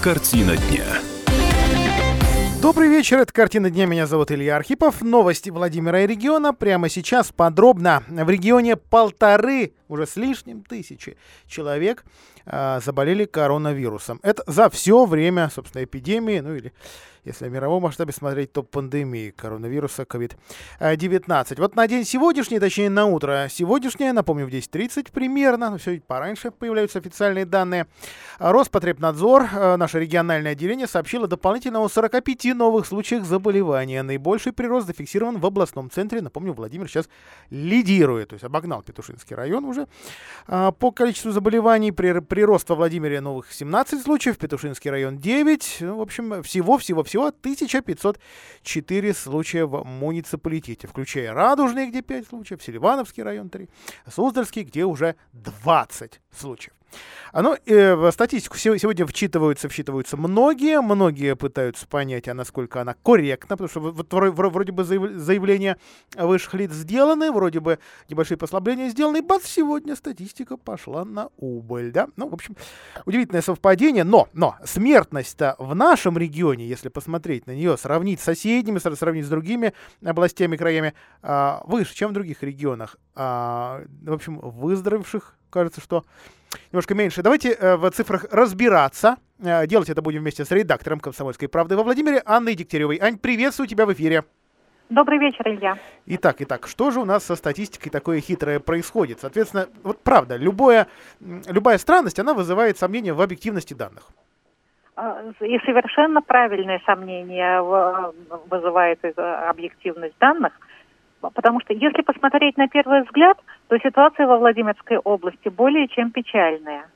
Картина дня. Добрый вечер, это «Картина дня», меня зовут Илья Архипов. Новости Владимира и региона прямо сейчас подробно. В регионе полторы, уже с лишним тысячи человек э, заболели коронавирусом. Это за все время, собственно, эпидемии, ну или если в мировом масштабе смотреть, то пандемии коронавируса COVID-19. Вот на день сегодняшний, точнее на утро сегодняшнее, напомню, в 10.30 примерно, но все пораньше появляются официальные данные, Роспотребнадзор, э, наше региональное отделение, сообщило дополнительно о 45 новых случаях заболевания. Наибольший прирост зафиксирован в областном центре. Напомню, Владимир сейчас лидирует, то есть обогнал Петушинский район уже. А, по количеству заболеваний прирост во Владимире новых 17 случаев, Петушинский район 9. Ну, в общем, всего-всего-всего всего 1504 случая в муниципалитете, включая Радужный, где 5 случаев, Селивановский район 3, Суздальский, где уже 20 случаев. А ну, э, в статистику сегодня вчитываются, вчитываются многие, многие пытаются понять, а насколько она корректна, потому что вот вроде бы заявления высших лиц сделаны, вроде бы небольшие послабления сделаны, и бац, сегодня статистика пошла на убыль, да? Ну, в общем, удивительное совпадение, но, но смертность-то в нашем регионе, если посмотреть на нее, сравнить с соседними, сравнить с другими областями, краями, а, выше, чем в других регионах. А, в общем, выздоровевших, кажется, что немножко меньше. Давайте э, в цифрах разбираться. Э, делать это будем вместе с редактором «Комсомольской правды» во Владимире Анной Дегтяревой. Ань, приветствую тебя в эфире. Добрый вечер, Илья. Итак, итак, что же у нас со статистикой такое хитрое происходит? Соответственно, вот правда, любое, любая странность, она вызывает сомнения в объективности данных. А, и совершенно правильное сомнение вызывает объективность данных, потому что если посмотреть на первый взгляд, то ситуация во Владимирской области более чем печальная.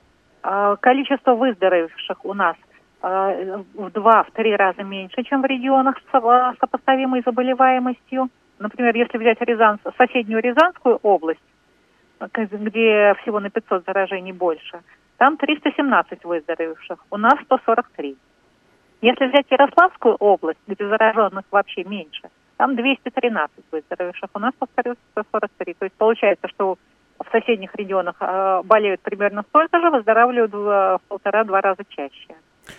А, количество выздоровевших у нас а, в два-три раза меньше, чем в регионах с сопоставимой заболеваемостью. Например, если взять Рязан, соседнюю Рязанскую область, где всего на 500 заражений больше, там 317 выздоровевших, у нас 143. Если взять Ярославскую область, где зараженных вообще меньше – там 213 выздоровевших, у нас, повторюсь, 143. То есть получается, что в соседних регионах э, болеют примерно столько же, выздоравливают в, в полтора-два раза чаще.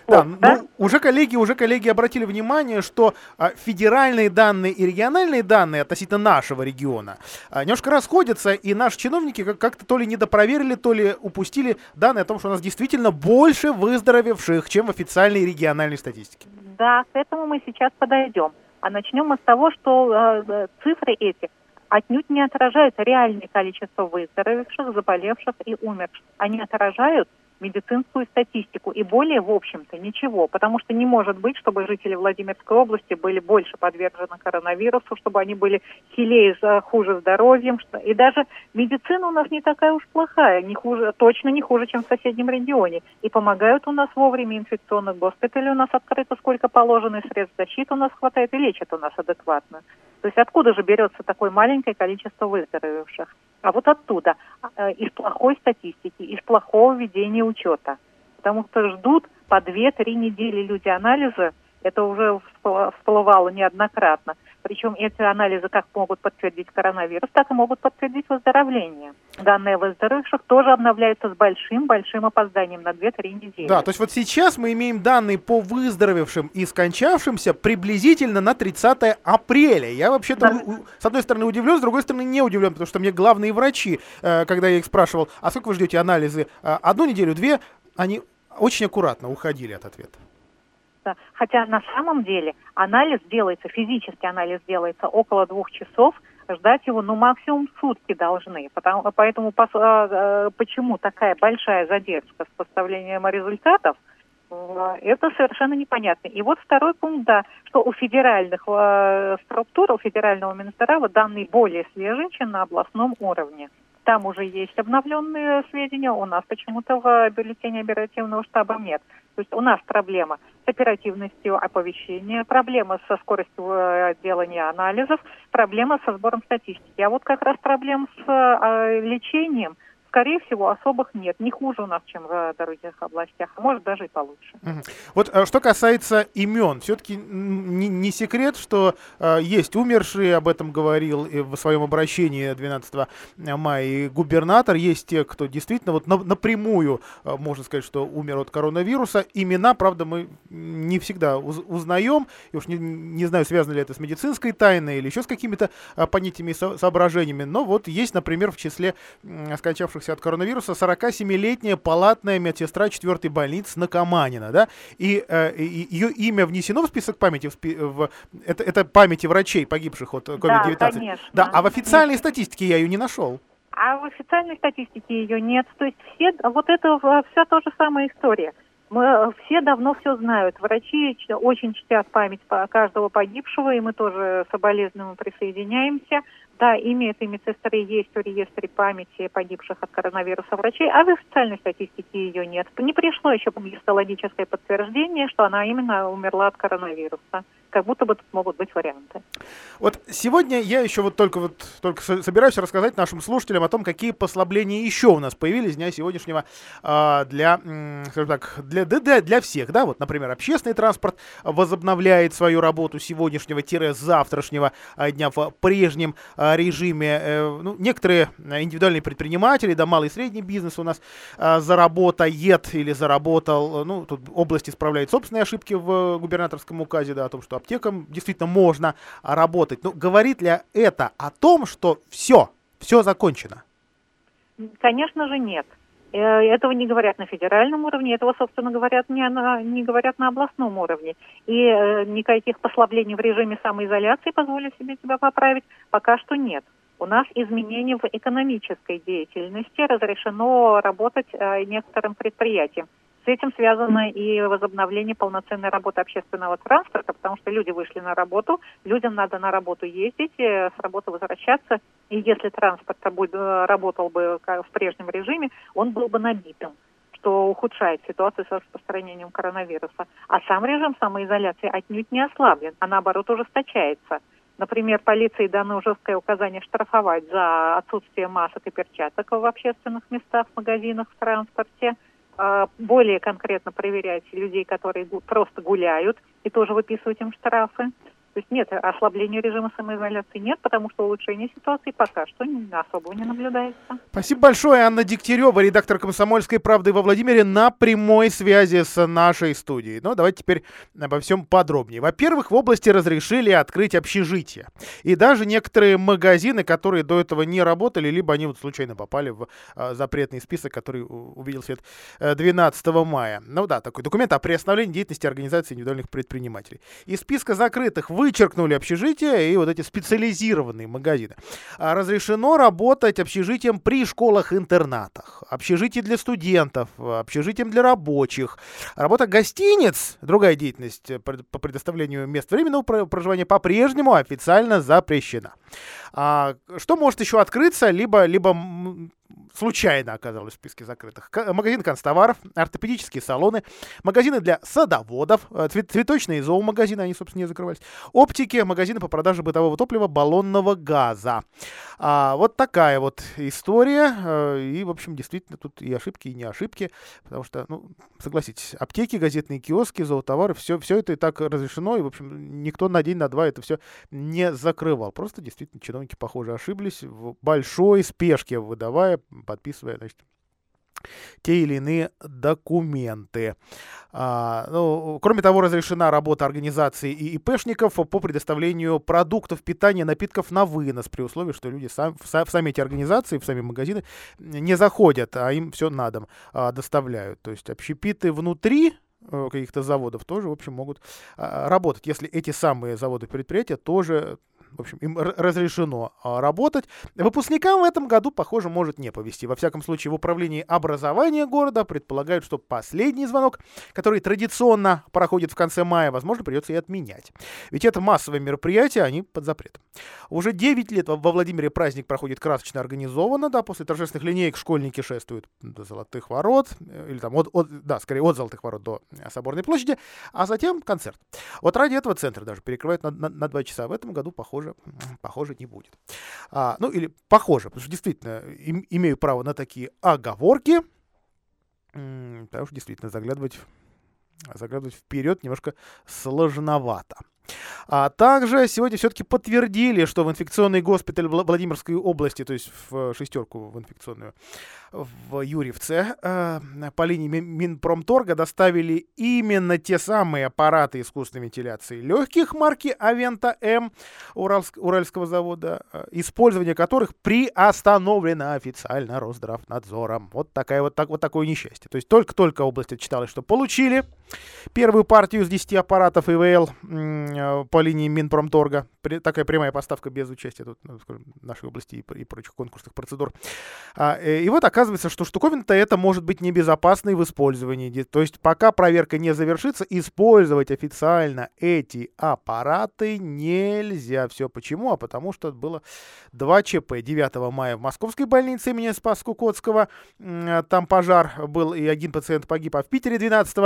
Да, вот, да? Ну, уже коллеги, уже коллеги обратили внимание, что а, федеральные данные и региональные данные относительно нашего региона а, немножко расходятся, и наши чиновники как- как-то то ли недопроверили, то ли упустили данные о том, что у нас действительно больше выздоровевших, чем в официальной региональной статистике. Да, к этому мы сейчас подойдем. А начнем мы с того, что э, э, цифры эти отнюдь не отражают реальное количество выздоровевших, заболевших и умерших. Они отражают медицинскую статистику. И более, в общем-то, ничего. Потому что не может быть, чтобы жители Владимирской области были больше подвержены коронавирусу, чтобы они были силее, хуже здоровьем. И даже медицина у нас не такая уж плохая, не хуже, точно не хуже, чем в соседнем регионе. И помогают у нас вовремя инфекционных госпиталей у нас открыто сколько положено, и средств защиты у нас хватает, и лечат у нас адекватно. То есть откуда же берется такое маленькое количество выздоровевших? А вот оттуда, э, из плохой статистики, из плохого ведения учета. Потому что ждут по 2-3 недели люди анализа, это уже всплывало неоднократно. Причем эти анализы как могут подтвердить коронавирус, так и могут подтвердить выздоровление. Данные выздоровевших тоже обновляются с большим-большим опозданием на 2-3 недели. Да, то есть вот сейчас мы имеем данные по выздоровевшим и скончавшимся приблизительно на 30 апреля. Я вообще-то, да. с одной стороны, удивлен, с другой стороны, не удивлен, потому что мне главные врачи, э, когда я их спрашивал, а сколько вы ждете анализы, э, одну неделю, две, они очень аккуратно уходили от ответа делается, хотя на самом деле анализ делается, физический анализ делается около двух часов, ждать его, ну, максимум сутки должны. Потому, поэтому по, э, почему такая большая задержка с поставлением результатов, э, это совершенно непонятно. И вот второй пункт, да, что у федеральных э, структур, у федерального Минздрава данные более свежие, чем на областном уровне. Там уже есть обновленные сведения, у нас почему-то в бюллетене оперативного штаба нет. То есть у нас проблема с оперативностью оповещения, проблема со скоростью э, делания анализов, проблема со сбором статистики. А вот как раз проблем с э, лечением, скорее всего, особых нет. Не хуже у нас, чем в других областях, а может даже и получше. Вот э, что касается имен, все-таки не, не секрет, что э, есть умершие, об этом говорил и в своем обращении 12 мая и губернатор, есть те, кто действительно вот на, напрямую, э, можно сказать, что умер от коронавируса. Имена, правда, мы не всегда уз, узнаем, и уж не, не знаю, связано ли это с медицинской тайной или еще с какими-то э, понятиями и со, соображениями, но вот есть, например, в числе э, скончавшихся от коронавируса 47-летняя палатная медсестра 4-й больницы Накаманина, да, и, э, и ее имя внесено в список памяти, в, в, это, это памяти врачей, погибших от COVID-19. Да, конечно. Да, а в официальной статистике я ее не нашел. А в официальной статистике ее нет. То есть все, вот это вся та же самая история. Мы э, все давно все знают. Врачи очень чтят память каждого погибшего, и мы тоже соболезнуем присоединяемся. Да, имя этой медсестры есть в реестре памяти погибших от коронавируса врачей, а в официальной статистике ее нет. Не пришло еще гистологическое подтверждение, что она именно умерла от коронавируса как будто бы тут могут быть варианты. Вот сегодня я еще вот только вот только собираюсь рассказать нашим слушателям о том, какие послабления еще у нас появились дня сегодняшнего э, для, скажем так, для, для, для всех, да, вот, например, общественный транспорт возобновляет свою работу сегодняшнего-завтрашнего а, дня в прежнем э, режиме. Э, ну, некоторые индивидуальные предприниматели, да, малый и средний бизнес у нас э, заработает или заработал, ну, тут область исправляет собственные ошибки в губернаторском указе, да, о том, что аптекам действительно можно работать. Но говорит ли это о том, что все, все закончено? Конечно же нет. Э, этого не говорят на федеральном уровне, этого, собственно, говорят не, на, не говорят на областном уровне. И э, никаких послаблений в режиме самоизоляции, позволю себе тебя поправить, пока что нет. У нас изменения в экономической деятельности разрешено работать э, некоторым предприятиям. С этим связано и возобновление полноценной работы общественного транспорта, потому что люди вышли на работу, людям надо на работу ездить, э, с работы возвращаться. И если транспорт э, работал бы в прежнем режиме, он был бы набитым что ухудшает ситуацию с распространением коронавируса. А сам режим самоизоляции отнюдь не ослаблен, а наоборот ужесточается. Например, полиции дано жесткое указание штрафовать за отсутствие масок и перчаток в общественных местах, магазинах, в транспорте – более конкретно проверять людей, которые просто гуляют, и тоже выписывать им штрафы. То есть нет, ослабления режима самоизоляции нет, потому что улучшение ситуации пока что особо не наблюдается. Спасибо большое, Анна Дегтярева, редактор «Комсомольской правды» во Владимире, на прямой связи с нашей студией. Ну, давайте теперь обо всем подробнее. Во-первых, в области разрешили открыть общежитие. И даже некоторые магазины, которые до этого не работали, либо они вот случайно попали в э, запретный список, который увидел свет 12 э, мая. Ну да, такой документ о приостановлении деятельности организации индивидуальных предпринимателей. Из списка закрытых вы вычеркнули общежития и вот эти специализированные магазины. А разрешено работать общежитием при школах-интернатах, общежитие для студентов, общежитием для рабочих. Работа гостиниц, другая деятельность по предоставлению мест временного проживания по-прежнему официально запрещена. А, что может еще открыться, либо, либо случайно оказалось в списке закрытых. Магазин констоваров, ортопедические салоны, магазины для садоводов, э, цветочные зоомагазины, они, собственно, не закрывались, оптики, магазины по продаже бытового топлива, баллонного газа. А, вот такая вот история. Э, и, в общем, действительно, тут и ошибки, и не ошибки, потому что, ну, согласитесь, аптеки, газетные киоски, зоотовары, все, все это и так разрешено, и, в общем, никто на день, на два это все не закрывал. Просто, действительно, чиновники, похоже, ошиблись в большой спешке, выдавая подписывая, значит, те или иные документы. А, ну, кроме того, разрешена работа организаций и ИПшников по предоставлению продуктов питания, напитков на вынос, при условии, что люди сам, в, в сами эти организации, в сами магазины не заходят, а им все на дом а, доставляют. То есть общепиты внутри э, каких-то заводов тоже, в общем, могут а, работать, если эти самые заводы предприятия тоже в общем, им разрешено а, работать. Выпускникам в этом году, похоже, может не повезти. Во всяком случае, в управлении образования города предполагают, что последний звонок, который традиционно проходит в конце мая, возможно, придется и отменять. Ведь это массовое мероприятие, они под запретом. Уже 9 лет во Владимире праздник проходит красочно организованно, да, после торжественных линеек школьники шествуют до Золотых Ворот, э, или там, от, от, да, скорее от Золотых Ворот до э, Соборной площади, а затем концерт. Вот ради этого центр даже перекрывают на, на, на 2 часа. В этом году, похоже, похоже, похоже не будет. А, ну или похоже, потому что действительно им, имею право на такие оговорки, потому что действительно заглядывать, заглядывать вперед немножко сложновато. А также сегодня все-таки подтвердили, что в инфекционный госпиталь Владимирской области, то есть в шестерку в инфекционную, в Юрьевце э, по линии Минпромторга доставили именно те самые аппараты искусственной вентиляции легких марки Авента М Уральск, Уральского завода, э, использование которых приостановлено официально Росздравнадзором. Вот, такая, вот, так, вот такое несчастье. То есть только-только область отчиталась, что получили первую партию из 10 аппаратов ИВЛ э, по линии Минпромторга. Такая прямая поставка без участия тут, ну, нашей области и, прочих конкурсных процедур. А, э, и вот, оказывается, что штуковина-то это может быть небезопасной в использовании. То есть пока проверка не завершится, использовать официально эти аппараты нельзя. Все почему? А потому что было два ЧП. 9 мая в московской больнице имени Спас-Кукотского там пожар был, и один пациент погиб, а в Питере 12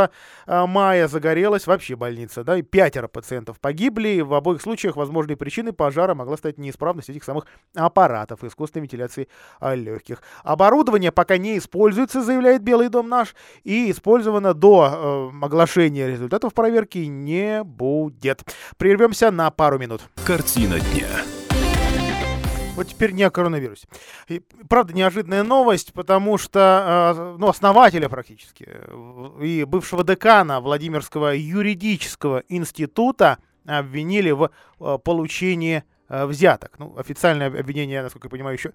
а, мая загорелась вообще больница, да, и пятеро пациентов погибли, в обоих случаях возможной причиной пожара могла стать неисправность этих самых аппаратов искусственной вентиляции а, легких. Оборудование пока не используется, заявляет Белый дом наш, и использовано до э, оглашения результатов проверки не будет. Прервемся на пару минут. Картина дня. Вот теперь не о коронавирусе. И, правда, неожиданная новость, потому что э, ну, основателя практически э, и бывшего декана Владимирского юридического института обвинили в э, получении Э, взяток. Ну, официальное обвинение, насколько я понимаю, еще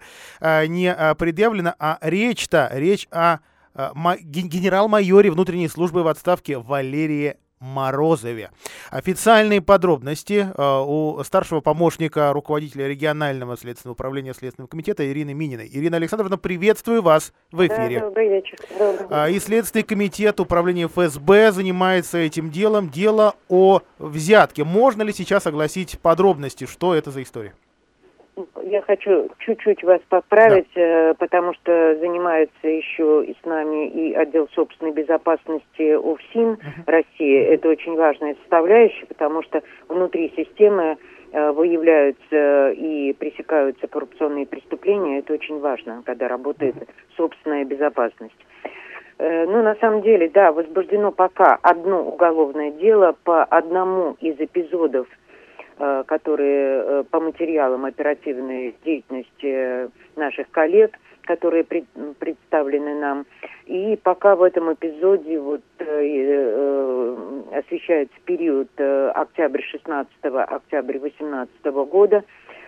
не предъявлено, а речь-то, речь о генерал-майоре внутренней службы в отставке Валерии Морозове. Официальные подробности э, у старшего помощника руководителя регионального следственного управления Следственного комитета Ирины Мининой. Ирина Александровна, приветствую вас в эфире. Да, добрый вечер. Добрый а, И Следственный комитет управления ФСБ занимается этим делом. Дело о взятке. Можно ли сейчас огласить подробности, что это за история? Я хочу чуть-чуть вас поправить, да. Э, потому что занимается еще и с нами и отдел собственной безопасности УФСИН. России. Это очень важная составляющая, потому что внутри системы э, выявляются и пресекаются коррупционные преступления. Это очень важно, когда работает собственная безопасность. Э, ну, на самом деле, да, возбуждено пока одно уголовное дело по одному из эпизодов которые э, по материалам оперативной деятельности наших коллег, которые представлены нам. И пока в этом эпизоде вот э, освещается период 16 октябрь 18 года,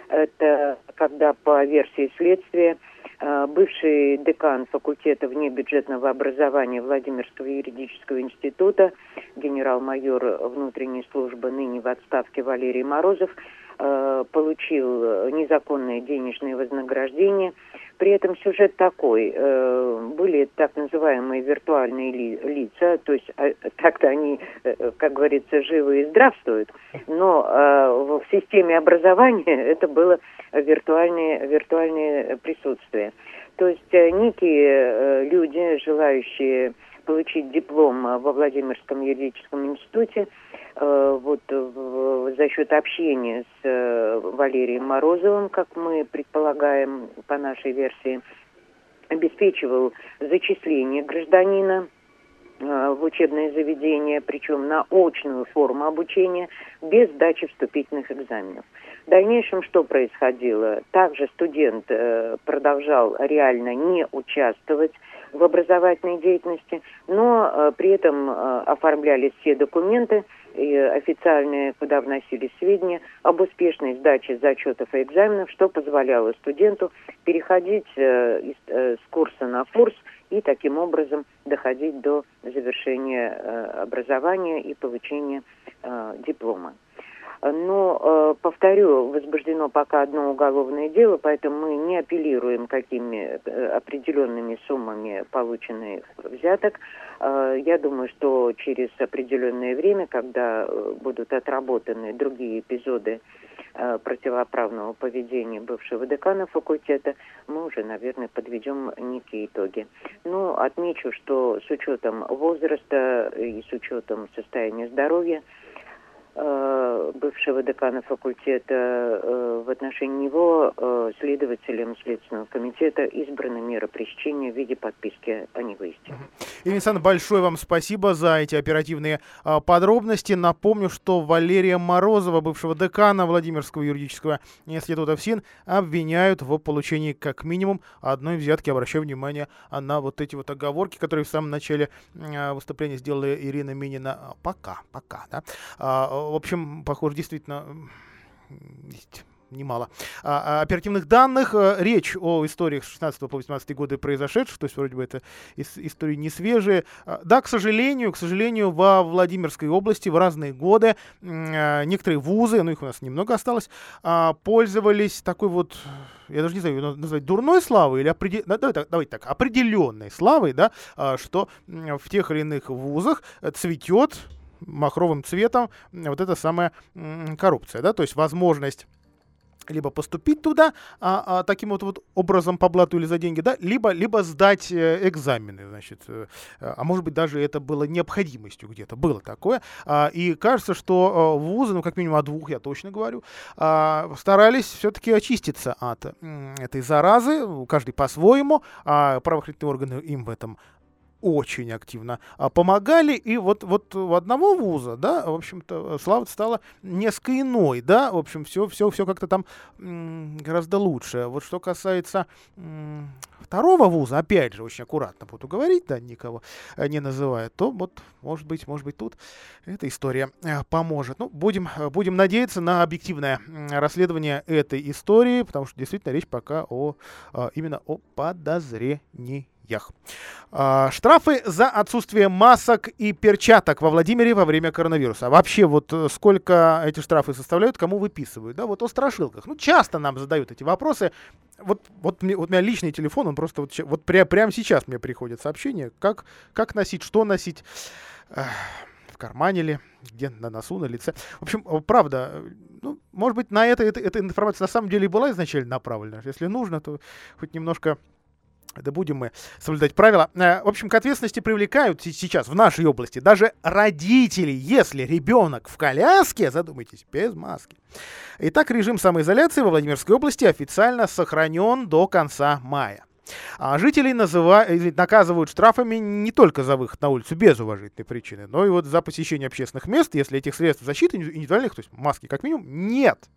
это когда по версии следствия Э, бывший декан факультета внебюджетного образования Владимирского юридического института, генерал-майор внутренней службы, ныне в отставке Валерий Морозов, э, получил незаконное денежное вознаграждение. При этом сюжет такой. Э, были так называемые виртуальные лица, то есть так-то они, как говорится, живы и здравствуют, но в системе образования это было виртуальные, виртуальные присутствия. То есть э, некие э, люди, желающие получить диплом во Владимирском юридическом институте, э, вот за счет общения с Валерием Морозовым, как мы предполагаем по нашей версии, обеспечивал зачисление гражданина в учебное заведение, причем на очную форму обучения, без сдачи вступительных экзаменов. В дальнейшем что происходило? Также студент э, продолжал реально не участвовать в образовательной деятельности, но э, при этом э, оформлялись все документы и официальные, куда вносились сведения об успешной сдаче зачетов и экзаменов, что позволяло студенту переходить э, из, э, с курса на курс и таким образом доходить до завершения образования и получения диплома. Но, э, повторю, возбуждено пока одно уголовное дело, поэтому мы не апеллируем какими э, определенными суммами полученных взяток. Э, я думаю, что через определенное время, когда будут отработаны другие эпизоды противоправного поведения бывшего декана факультета, мы уже, наверное, подведем некие итоги. Но отмечу, что с учетом возраста и с учетом состояния здоровья, э, бывшего декана факультета, э, в отношении него э, следователем Следственного комитета избрана мера пресечения в виде подписки о невыезде. Ирина Александровна, большое вам спасибо за эти оперативные а, подробности. Напомню, что Валерия Морозова, бывшего декана Владимирского юридического института ФСИН, обвиняют в получении как минимум одной взятки. Обращаю внимание на вот эти вот оговорки, которые в самом начале а, выступления сделала Ирина Минина. Пока, пока, да. В общем, похоже, действительно немало а, а, оперативных данных. Э, речь о историях с 16 по 18 годы произошедших, то есть вроде бы это истории не свежие. А, да, к сожалению, к сожалению, во Владимирской области в разные годы а, некоторые вузы, ну их у нас немного осталось, а, пользовались такой вот я даже не знаю, назвать дурной славой или определ... давайте, так, давайте так, определенной славой, да, что в тех или иных вузах цветет махровым цветом вот эта самая коррупция, да, то есть возможность либо поступить туда а, а, таким вот, вот образом по блату или за деньги, да, либо, либо сдать э, экзамены, значит, э, а может быть даже это было необходимостью где-то, было такое, а, и кажется, что э, вузы, ну как минимум о двух я точно говорю, а, старались все-таки очиститься от этой заразы, каждый по-своему, а правоохранительные органы им в этом очень активно а, помогали, и вот, вот у одного вуза, да, в общем-то, слава стала несколько иной, да, в общем, все, все, все как-то там гораздо лучше. Вот что касается второго вуза, опять же, очень аккуратно буду говорить, да, никого э, не называя, то вот, может быть, может быть, тут эта история э, поможет. Ну, будем, будем надеяться на объективное расследование этой истории, потому что действительно речь пока о, именно о подозрении ях. А, штрафы за отсутствие масок и перчаток во Владимире во время коронавируса. Вообще, вот э, сколько эти штрафы составляют, кому выписывают? Да, вот о страшилках. Ну, часто нам задают эти вопросы. Вот, вот, мне, вот у меня личный телефон, он просто вот, вот пря, прямо сейчас мне приходит сообщение, как, как носить, что носить. в кармане ли, где на носу, на лице. В общем, правда, ну, может быть, на это, это эта информация на самом деле и была изначально направлена. Если нужно, то хоть немножко да будем мы соблюдать правила. Э, в общем, к ответственности привлекают сейчас в нашей области даже родители, если ребенок в коляске, задумайтесь, без маски. Итак, режим самоизоляции во Владимирской области официально сохранен до конца мая. А жителей называют, наказывают штрафами не только за выход на улицу без уважительной причины, но и вот за посещение общественных мест, если этих средств защиты индивидуальных, то есть маски как минимум, нет.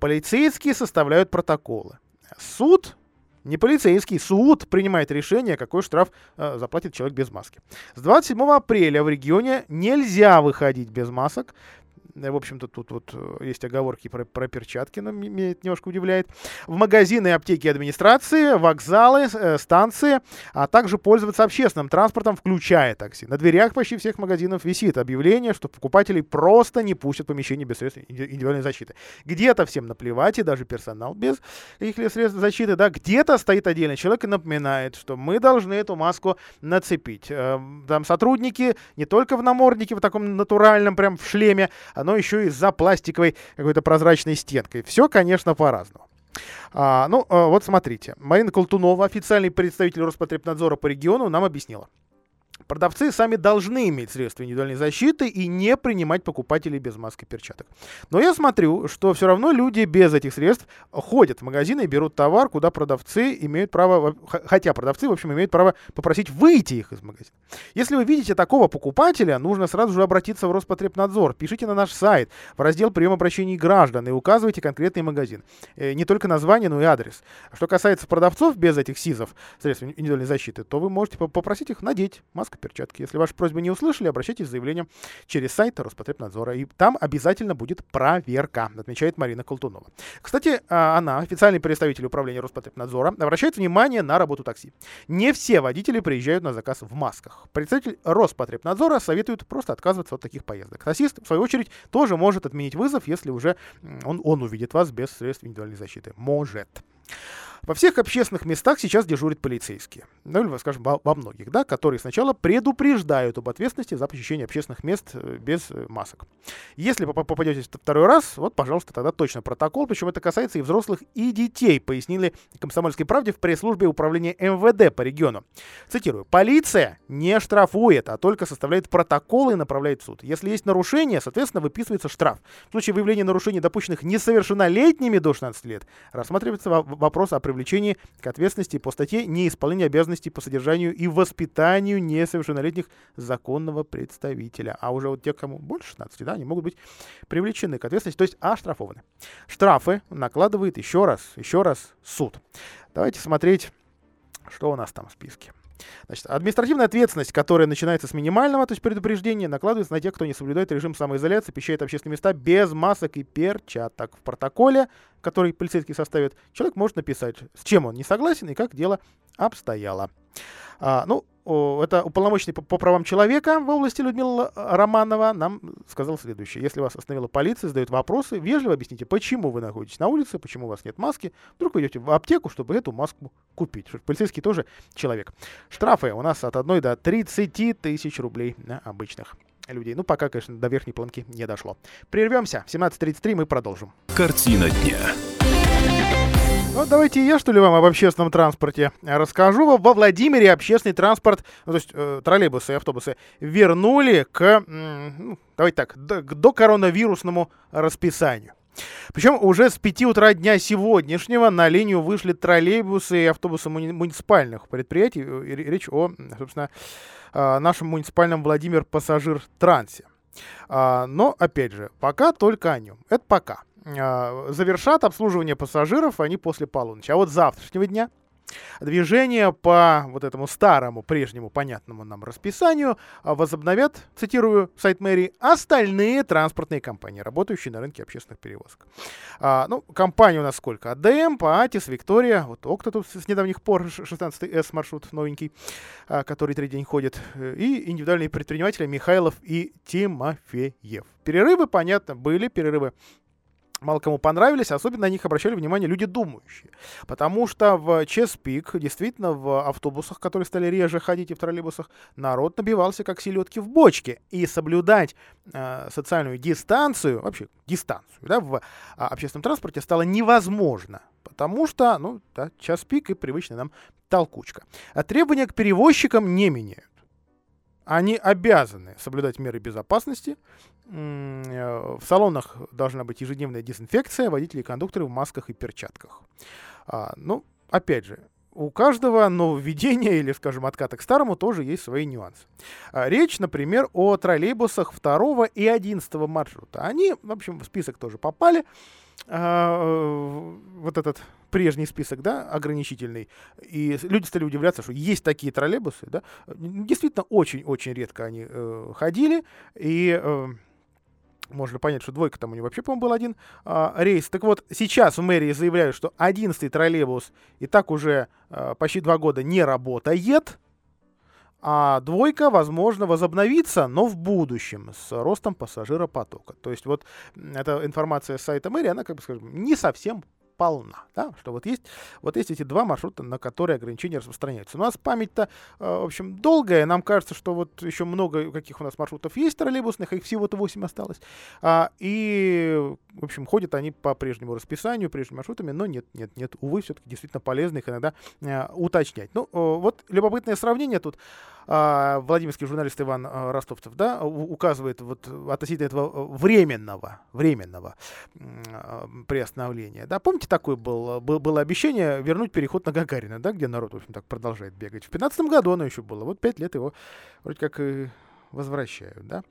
Полицейские составляют протоколы. Суд не полицейский, суд принимает решение, какой штраф э, заплатит человек без маски. С 27 апреля в регионе нельзя выходить без масок. Э, в общем-то, тут вот э, есть оговорки про, про перчатки, но меня это немножко удивляет. В магазины аптеки администрации, вокзалы, э, станции, а также пользоваться общественным транспортом, включая такси. На дверях почти всех магазинов висит объявление, что покупателей просто не пустят в помещение без средств индивидуальной защиты. Где-то всем наплевать, и даже персонал без каких-либо средств защиты, да, где-то стоит отдельный человек и напоминает, что мы должны эту маску нацепить. Там сотрудники не только в наморднике, в таком натуральном, прям в шлеме, оно еще и за пластиковой какой-то прозрачной стенкой. Все, конечно, по-разному. А, ну, а, вот смотрите. Марина Колтунова, официальный представитель Роспотребнадзора по региону, нам объяснила. Продавцы сами должны иметь средства индивидуальной защиты и не принимать покупателей без маски и перчаток. Но я смотрю, что все равно люди без этих средств ходят в магазины и берут товар, куда продавцы имеют право, хотя продавцы, в общем, имеют право попросить выйти их из магазина. Если вы видите такого покупателя, нужно сразу же обратиться в Роспотребнадзор. Пишите на наш сайт в раздел прием обращений граждан и указывайте конкретный магазин. Э, не только название, но и адрес. Что касается продавцов без этих СИЗов, средств индивидуальной защиты, то вы можете попросить их надеть маску перчатки. Если ваши просьбы не услышали, обращайтесь с заявлением через сайт Роспотребнадзора. И там обязательно будет проверка, отмечает Марина Колтунова. Кстати, а, она, официальный представитель управления Роспотребнадзора, обращает внимание на работу такси. Не все водители приезжают на заказ в масках. Представитель Роспотребнадзора советует просто отказываться от таких поездок. Таксист, в свою очередь, тоже может отменить вызов, если уже он, он увидит вас без средств индивидуальной защиты. Может. Во всех общественных местах сейчас дежурят полицейские. Ну или, скажем, во, многих, да, которые сначала предупреждают об ответственности за посещение общественных мест э, без э, масок. Если попадете второй раз, вот, пожалуйста, тогда точно протокол, причем это касается и взрослых, и детей, пояснили «Комсомольской правде» в пресс-службе управления МВД по региону. Цитирую. «Полиция не штрафует, а только составляет протоколы и направляет в суд. Если есть нарушение, соответственно, выписывается штраф. В случае выявления нарушений, допущенных несовершеннолетними до 16 лет, рассматривается вопрос о привлечении к ответственности по статье «Неисполнение обязанностей по содержанию и воспитанию несовершеннолетних законного представителя». А уже вот те, кому больше 16, да, они могут быть привлечены к ответственности, то есть оштрафованы. Штрафы накладывает еще раз, еще раз суд. Давайте смотреть, что у нас там в списке. Значит, административная ответственность, которая начинается с минимального, то есть предупреждения, накладывается на тех, кто не соблюдает режим самоизоляции, посещает общественные места без масок и перчаток. В протоколе, который полицейский составит, человек может написать, с чем он не согласен и как дело обстояло. А, ну, это уполномоченный по, по правам человека в области Людмила Романова нам сказал следующее. Если вас остановила полиция, задают вопросы, вежливо объясните, почему вы находитесь на улице, почему у вас нет маски. Вдруг вы идете в аптеку, чтобы эту маску купить. Полицейский тоже человек. Штрафы у нас от 1 до 30 тысяч рублей на обычных людей. Ну, пока, конечно, до верхней планки не дошло. Прервемся. В 17.33 мы продолжим. Картина дня. Ну, давайте я, что ли, вам об общественном транспорте расскажу. Во Владимире общественный транспорт, ну, то есть э, троллейбусы и автобусы, вернули к, ну, давайте так, до, к докоронавирусному расписанию. Причем уже с 5 утра дня сегодняшнего на линию вышли троллейбусы и автобусы муни- муниципальных предприятий. Речь о, собственно, э, нашем муниципальном Владимир Пассажир Трансе. А, но, опять же, пока только о нем. Это пока. А, завершат обслуживание пассажиров они после полуночи. А вот завтрашнего дня Движение по вот этому старому, прежнему, понятному нам расписанию а, возобновят, цитирую сайт мэрии, остальные транспортные компании, работающие на рынке общественных перевозок. А, ну, компании у нас сколько? АДМ, Паатис, Виктория, вот Окта тут с недавних пор, 16С маршрут новенький, а, который третий день ходит, и индивидуальные предприниматели Михайлов и Тимофеев. Перерывы, понятно, были, перерывы мало кому понравились, особенно на них обращали внимание люди думающие. Потому что в час пик, действительно, в автобусах, которые стали реже ходить и в троллейбусах, народ набивался как селедки в бочке. И соблюдать э, социальную дистанцию, вообще дистанцию, да, в а, общественном транспорте стало невозможно. Потому что, ну, да, час пик и привычная нам толкучка. А требования к перевозчикам не меняют. Они обязаны соблюдать меры безопасности. Э, в салонах должна быть ежедневная дезинфекция, водители и кондукторы в масках и перчатках. А, ну, опять же, у каждого нововведения или, скажем, отката к старому тоже есть свои нюансы. А, речь, например, о троллейбусах 2 и 11 маршрута. Они, в общем, в список тоже попали. А, вот этот прежний список, да, ограничительный. И люди стали удивляться, что есть такие троллейбусы, да. Действительно, очень-очень редко они э, ходили. И э, можно понять, что двойка там у него вообще, по-моему, был один э, рейс. Так вот, сейчас в мэрии заявляют, что 11-й троллейбус и так уже э, почти два года не работает. А двойка, возможно, возобновится, но в будущем с ростом пассажиропотока. То есть вот эта информация с сайта мэрии, она, как бы скажем, не совсем полна. Да? Что вот есть, вот есть эти два маршрута, на которые ограничения распространяются. У нас память-то, э, в общем, долгая. Нам кажется, что вот еще много каких у нас маршрутов есть троллейбусных, их всего-то 8 осталось. А, и, в общем, ходят они по прежнему расписанию, прежними маршрутами, но нет, нет, нет. Увы, все-таки действительно полезно их иногда а, уточнять. Ну, вот любопытное сравнение тут. А, Владимирский журналист Иван а, Ростовцев, да, указывает вот относительно этого временного, временного а, приостановления. Да, помните, такое был, был, было обещание вернуть переход на Гагарина, да, где народ, в общем, так продолжает бегать. В 15 году оно еще было. Вот пять лет его вроде как и возвращают, да.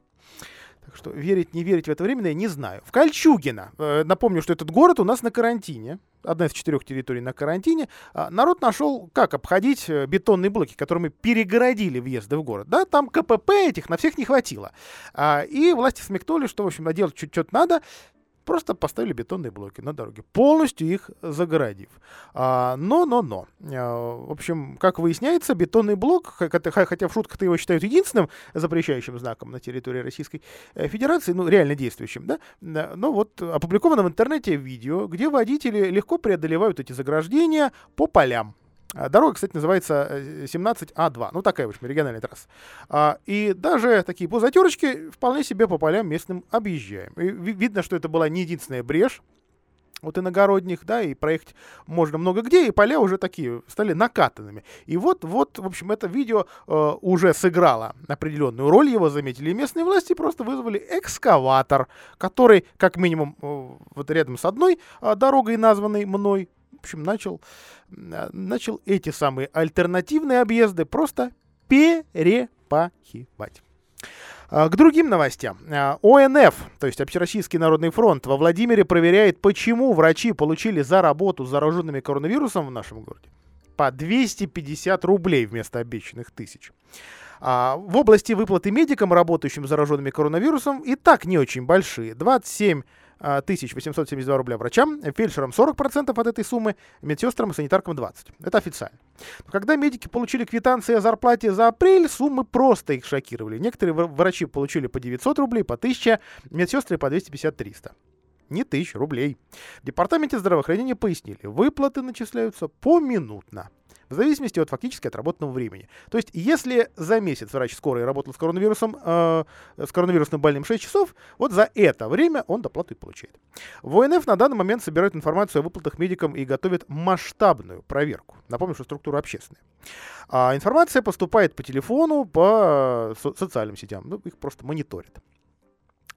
Так что верить, не верить в это время я не знаю. В Кольчугино, э, напомню, что этот город у нас на карантине, одна из четырех территорий на карантине, э, народ нашел, как обходить э, бетонные блоки, которыми перегородили въезды в город. Да, там КПП этих на всех не хватило. А, и власти смекнули, что, в общем, делать чуть-чуть надо, Просто поставили бетонные блоки на дороге, полностью их загородив. А, но, но, но. А, в общем, как выясняется, бетонный блок, хотя, в шутках его считают единственным запрещающим знаком на территории Российской э, Федерации, ну, реально действующим, да, но вот опубликовано в интернете видео, где водители легко преодолевают эти заграждения по полям. А, дорога, кстати, называется 17А2. Ну, такая, в общем, региональная трасса. А, и даже такие позатерочки вполне себе по полям местным объезжаем. И видно, что это была не единственная брешь вот иногородних, да, и проехать можно много где, и поля уже такие стали накатанными. И вот, вот, в общем, это видео э, уже сыграло определенную роль, его заметили местные власти, просто вызвали экскаватор, который, как минимум, э, вот рядом с одной э, дорогой, названной мной, в общем, начал, э, начал эти самые альтернативные объезды просто перепахивать. А, к другим новостям. А, ОНФ, то есть Общероссийский народный фронт, во Владимире проверяет, почему врачи получили за работу с зараженными коронавирусом в нашем городе по 250 рублей вместо обещанных тысяч. А в области выплаты медикам, работающим зараженными коронавирусом, и так не очень большие. 27 1872 рубля врачам, фельдшерам 40% от этой суммы, медсестрам и санитаркам 20%. Это официально. Но когда медики получили квитанции о зарплате за апрель, суммы просто их шокировали. Некоторые врачи получили по 900 рублей, по 1000, медсестры по 250-300 не тысяч рублей. В департаменте здравоохранения пояснили, выплаты начисляются поминутно в зависимости от фактически отработанного времени. То есть, если за месяц врач скорой работал с коронавирусом, э, с коронавирусным больным 6 часов, вот за это время он доплату и получает. В ОНФ на данный момент собирают информацию о выплатах медикам и готовят масштабную проверку. Напомню, что структура общественная. А информация поступает по телефону, по со- социальным сетям. Ну, их просто мониторят.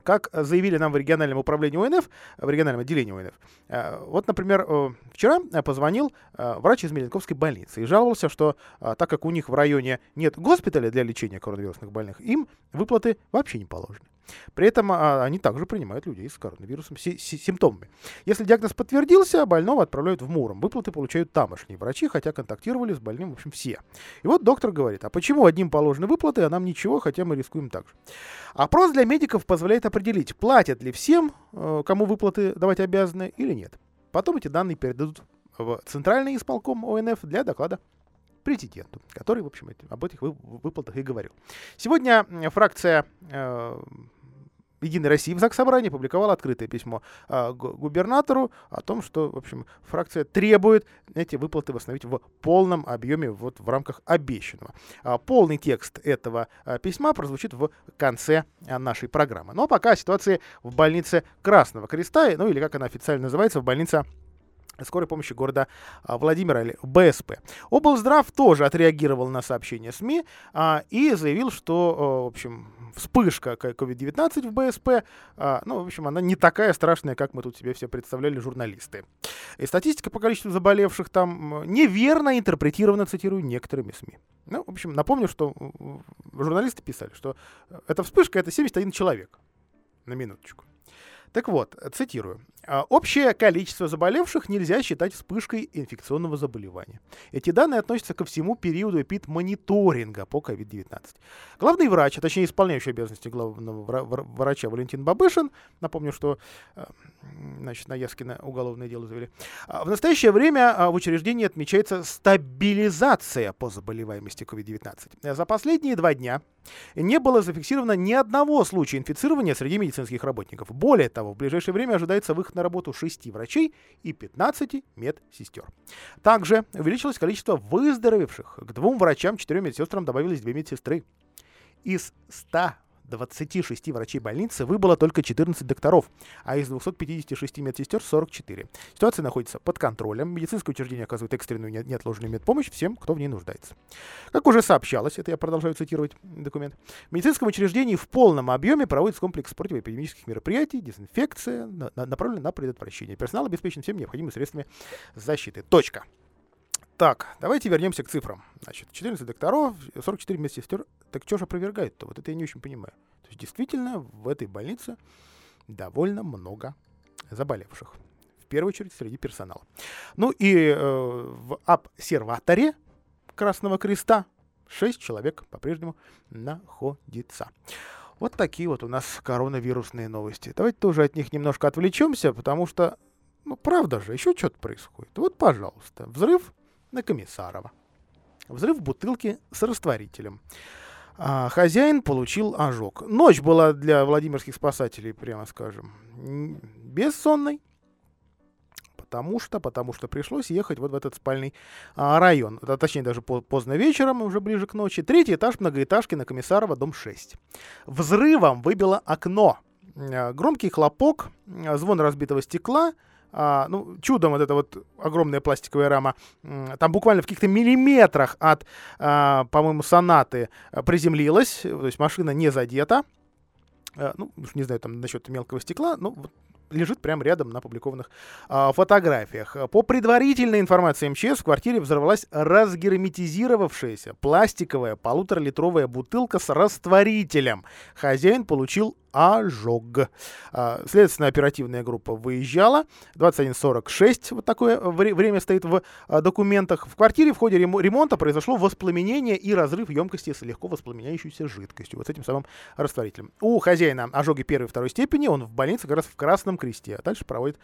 Как заявили нам в региональном управлении ОНФ, в региональном отделении ОНФ, э, вот, например, э, вчера позвонил э, врач из Меленковской больницы и жаловался, что так как у них в районе нет госпиталя для лечения коронавирусных больных, им выплаты вообще не положены. При этом а, они также принимают людей с коронавирусом, с, с симптомами. Если диагноз подтвердился, больного отправляют в Муром. Выплаты получают тамошние врачи, хотя контактировали с больным, в общем, все. И вот доктор говорит, а почему одним положены выплаты, а нам ничего, хотя мы рискуем так же. Опрос для медиков позволяет определить, платят ли всем, э, кому выплаты давать обязаны или нет. Потом эти данные передадут в Центральный исполком ОНФ для доклада президенту, который, в общем, об этих выплатах и говорил. Сегодня фракция э, Единой России в ЗАГС Собрании опубликовала открытое письмо э, губернатору о том, что, в общем, фракция требует эти выплаты восстановить в полном объеме вот в рамках обещанного. А, полный текст этого а, письма прозвучит в конце а, нашей программы. Но пока ситуация в больнице Красного Креста, ну или как она официально называется, в больнице скорой помощи города а, Владимира или БСП. Облздрав тоже отреагировал на сообщение СМИ а, и заявил, что, в общем, вспышка COVID-19 в БСП, а, ну, в общем, она не такая страшная, как мы тут себе все представляли журналисты. И статистика по количеству заболевших там неверно интерпретирована, цитирую, некоторыми СМИ. Ну, в общем, напомню, что журналисты писали, что эта вспышка — это 71 человек. На минуточку. Так вот, цитирую. «А, общее количество заболевших нельзя считать вспышкой инфекционного заболевания. Эти данные относятся ко всему периоду эпид-мониторинга по COVID-19. Главный врач, а точнее исполняющий обязанности главного врача Валентин Бабышин, напомню, что э, значит, на Яскина уголовное дело завели, а, в настоящее время а, в учреждении отмечается стабилизация по заболеваемости COVID-19. За последние два дня не было зафиксировано ни одного случая инфицирования среди медицинских работников. Более того, в ближайшее время ожидается выход на работу 6 врачей и 15 медсестер. Также увеличилось количество выздоровевших. К двум врачам, четырем медсестрам добавились две медсестры. Из 100 26 врачей больницы выбыло только 14 докторов, а из 256 медсестер 44. Ситуация находится под контролем. Медицинское учреждение оказывает экстренную неотложную медпомощь всем, кто в ней нуждается. Как уже сообщалось, это я продолжаю цитировать документ, в медицинском учреждении в полном объеме проводится комплекс противоэпидемических мероприятий, дезинфекция, на, на, предотвращение. Персонал обеспечен всеми необходимыми средствами защиты. Точка. Так, давайте вернемся к цифрам. Значит, 14 докторов, 44 медсестер. Так что же опровергает-то? Вот это я не очень понимаю. То есть действительно в этой больнице довольно много заболевших. В первую очередь среди персонала. Ну и э, в обсерваторе Красного Креста 6 человек по-прежнему находится. Вот такие вот у нас коронавирусные новости. Давайте тоже от них немножко отвлечемся, потому что, ну правда же, еще что-то происходит. Вот, пожалуйста, взрыв на Комиссарова. Взрыв бутылки с растворителем. А, хозяин получил ожог. Ночь была для владимирских спасателей, прямо скажем, бессонной. потому что, потому что пришлось ехать вот в этот спальный а, район. А, точнее, даже по, поздно вечером, уже ближе к ночи. Третий этаж многоэтажки на Комиссарова, дом 6. Взрывом выбило окно. А, громкий хлопок, а, звон разбитого стекла — а, ну, чудом вот эта вот огромная пластиковая рама, там буквально в каких-то миллиметрах от, а, по-моему, сонаты а, приземлилась, то есть машина не задета. А, ну, не знаю там насчет мелкого стекла, но вот лежит прямо рядом на опубликованных а, фотографиях. По предварительной информации МЧС в квартире взорвалась разгерметизировавшаяся пластиковая полуторалитровая бутылка с растворителем. Хозяин получил ожог. А, следственная оперативная группа выезжала. 21.46, вот такое время стоит в а, документах. В квартире в ходе ремонта произошло воспламенение и разрыв емкости с легко воспламеняющейся жидкостью, вот с этим самым растворителем. У хозяина ожоги первой и второй степени, он в больнице как раз в Красном Кресте, а дальше проводит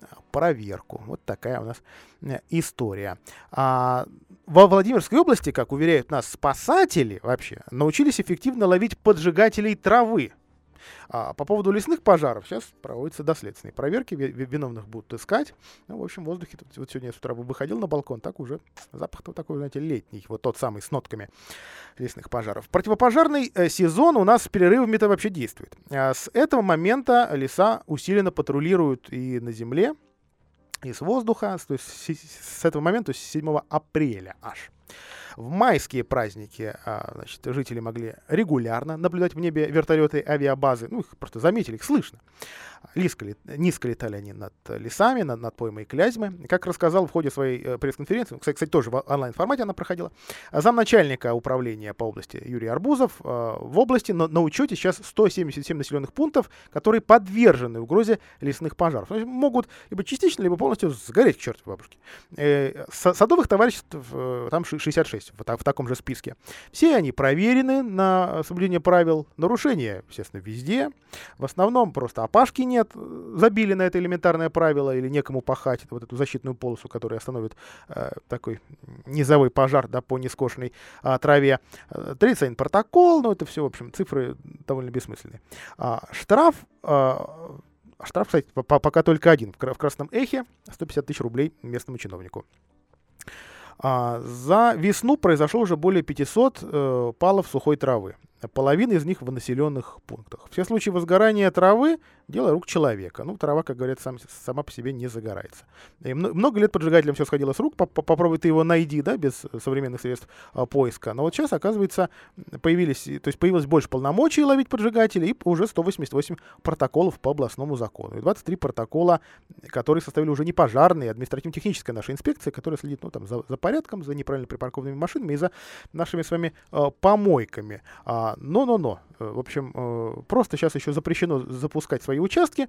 а, проверку. Вот такая у нас э, история. А, во Владимирской области, как уверяют нас спасатели вообще, научились эффективно ловить поджигателей травы. А по поводу лесных пожаров сейчас проводятся доследственные проверки, виновных будут искать. Ну, в общем, в воздухе, тут, вот сегодня я с утра выходил на балкон, так уже запах-то такой, знаете, летний, вот тот самый с нотками лесных пожаров. Противопожарный э, сезон у нас с перерывами-то вообще действует. А с этого момента леса усиленно патрулируют и на земле, и с воздуха, то есть с этого момента, то есть 7 апреля аж. В майские праздники а, значит, жители могли регулярно наблюдать в небе вертолеты авиабазы. Ну, их просто заметили, их слышно. Низко, низко летали они над лесами, над, над поймой Клязьмы. Как рассказал в ходе своей э, пресс-конференции, кстати, тоже в онлайн-формате она проходила, замначальника управления по области Юрий Арбузов, э, в области на, на учете сейчас 177 населенных пунктов, которые подвержены угрозе лесных пожаров. Значит, могут либо частично, либо полностью сгореть к чертовой бабушке. Э, садовых товариществ там 66 в, в таком же списке. Все они проверены на соблюдение правил. Нарушения, естественно, везде. В основном просто опашки нет нет, забили на это элементарное правило или некому пахать вот эту защитную полосу, которая остановит э, такой низовой пожар да, по нескошенной э, траве. 31 протокол, но это все, в общем, цифры довольно бессмысленные. А, штраф, э, штраф, кстати, пока только один. В Красном Эхе 150 тысяч рублей местному чиновнику. А, за весну произошло уже более 500 э, палов сухой травы. Половина из них в населенных пунктах. Все случаи возгорания травы – дело рук человека. Ну, трава, как говорят, сам, сама по себе не загорается. И много лет поджигателям все сходило с рук. Попробуй ты его найди, да, без современных средств а, поиска. Но вот сейчас, оказывается, появились, то есть появилось больше полномочий ловить поджигателей и уже 188 протоколов по областному закону. И 23 протокола, которые составили уже не пожарные, а административно-техническая наша инспекция, которая следит ну, там, за, за порядком, за неправильно припаркованными машинами и за нашими с вами э, помойками. А, но-но-но. Э, в общем, э, просто сейчас еще запрещено запускать свои участки,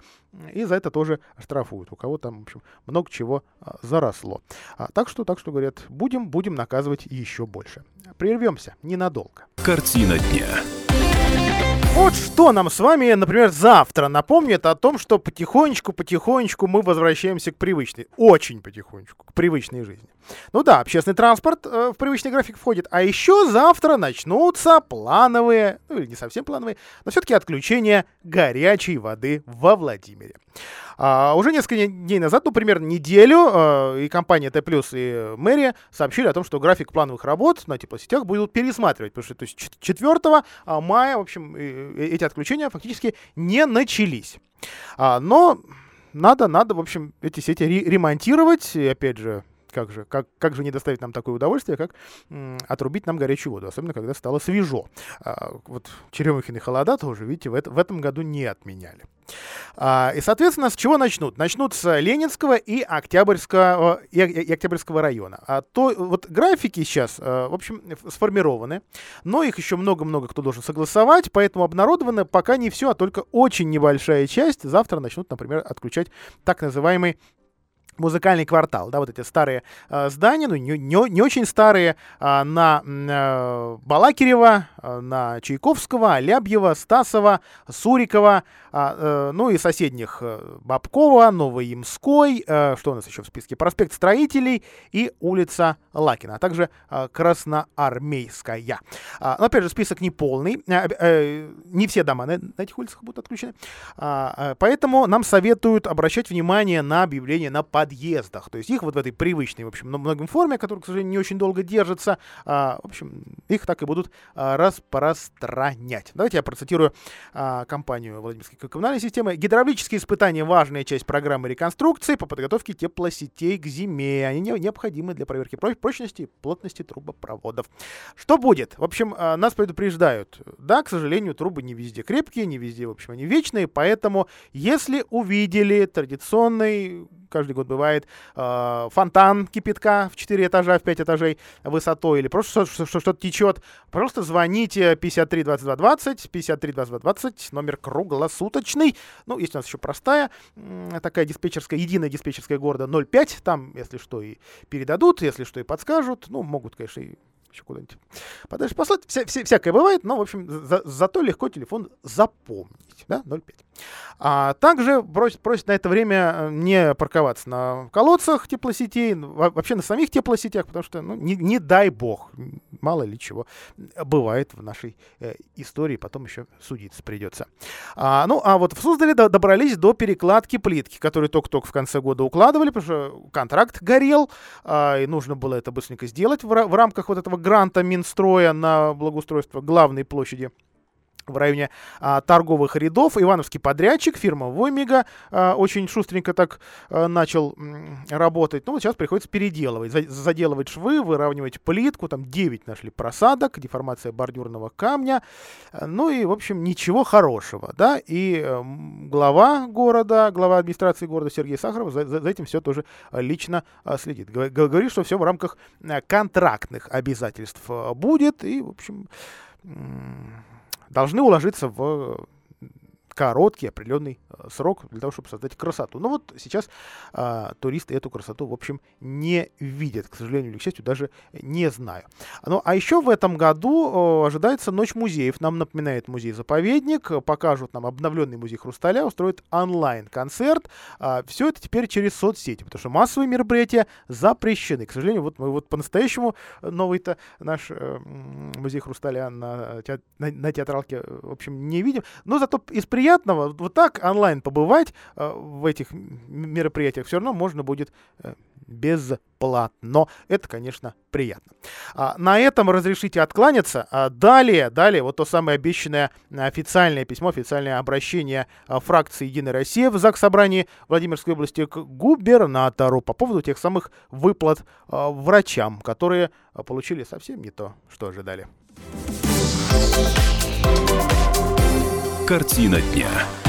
и за это тоже штрафуют. У кого там, в общем, много чего а, заросло. А, так что, так что, говорят, будем, будем наказывать еще больше. Прервемся ненадолго. Картина дня. Вот что нам с вами, например, завтра напомнит о том, что потихонечку-потихонечку мы возвращаемся к привычной, очень потихонечку, к привычной жизни. Ну да, общественный транспорт э, в привычный график входит, а еще завтра начнутся плановые, ну или не совсем плановые, но все-таки отключения горячей воды во Владимире. А, уже несколько дней назад, ну, примерно неделю, а, и компания Т+, и мэрия сообщили о том, что график плановых работ на теплосетях будут пересматривать, потому что то есть 4 а, мая, в общем, эти отключения фактически не начались. А, но надо, надо, в общем, эти сети ремонтировать, и опять же, как же, как, как же не доставить нам такое удовольствие, как отрубить нам горячую воду, особенно когда стало свежо. А, вот черемухины холода тоже, видите, в, это, в этом году не отменяли. А, и, соответственно, с чего начнут? Начнут с Ленинского и Октябрьского, и, и Октябрьского района. А то вот графики сейчас, а, в общем, сформированы, но их еще много-много кто должен согласовать, поэтому обнародовано пока не все, а только очень небольшая часть. Завтра начнут, например, отключать так называемый музыкальный квартал, да, вот эти старые э, здания, ну, не, не, не очень старые, э, на э, Балакирева, э, на Чайковского, Лябьева, Стасова, Сурикова, э, э, ну и соседних э, Бабкова, Новоимской, э, что у нас еще в списке, проспект Строителей и улица Лакина, а также э, Красноармейская. А, но, опять же, список не полный, э, э, не все дома на, на этих улицах будут отключены, а, э, поэтому нам советуют обращать внимание на объявление на подъезд подъездах. То есть их вот в этой привычной, в общем, многим форме, которая, к сожалению, не очень долго держится, а, в общем, их так и будут а, распространять. Давайте я процитирую а, компанию Владимирской коммунальной системы. Гидравлические испытания – важная часть программы реконструкции по подготовке теплосетей к зиме. Они необходимы для проверки прочности и плотности трубопроводов. Что будет? В общем, нас предупреждают. Да, к сожалению, трубы не везде крепкие, не везде, в общем, они вечные, поэтому если увидели традиционный каждый год бывает, э, фонтан кипятка в 4 этажа, в 5 этажей высотой, или просто что-то что течет, пожалуйста, звоните 53 22 20, 53 22 20, номер круглосуточный. Ну, есть у нас еще простая такая диспетчерская, единая диспетчерская города 05, там, если что, и передадут, если что, и подскажут. Ну, могут, конечно, и еще куда-нибудь подальше послать. Вся, вся, всякое бывает, но, в общем, за, зато легко телефон запомнить, да, 0,5. А также просят, просят на это время э, не парковаться на колодцах теплосетей, вообще на самих теплосетях, потому что, ну, не, не дай бог, мало ли чего бывает в нашей э, истории, потом еще судиться придется. А, ну, а вот в Суздале до, добрались до перекладки плитки, которую только-только в конце года укладывали, потому что контракт горел, а, и нужно было это быстренько сделать в, в рамках вот этого гранта Минстроя на благоустройство главной площади в районе а, торговых рядов. Ивановский подрядчик, фирма Воймига, а, очень шустренько так а, начал м, работать. Ну, вот сейчас приходится переделывать, за, заделывать швы, выравнивать плитку. Там 9 нашли просадок, деформация бордюрного камня. Ну и, в общем, ничего хорошего, да. И э, глава города, глава администрации города Сергей Сахаров за, за, за этим все тоже лично а, следит. Говорит, что все в рамках а, контрактных обязательств а, будет. И, в общем должны уложиться в короткий определенный э, срок для того, чтобы создать красоту. Но вот сейчас а, туристы эту красоту, в общем, не видят, к сожалению или к счастью, даже не знаю. Ну, а еще в этом году о, ожидается Ночь музеев. Нам напоминает музей-заповедник, покажут нам обновленный музей Хрусталя, устроят онлайн-концерт. А, все это теперь через соцсети, потому что массовые мероприятия запрещены. К сожалению, вот мы вот по-настоящему новый-то наш э, музей Хрусталя на, на, на театралке, в общем, не видим. Но зато из приятных приятного. Вот так онлайн побывать э, в этих мероприятиях все равно можно будет э, бесплатно. Это, конечно, приятно. А, на этом разрешите откланяться. А далее, далее, вот то самое обещанное официальное письмо, официальное обращение а, фракции «Единая Россия» в ЗАГС собрании Владимирской области к губернатору по поводу тех самых выплат а, врачам, которые получили совсем не то, что ожидали. Картина дня.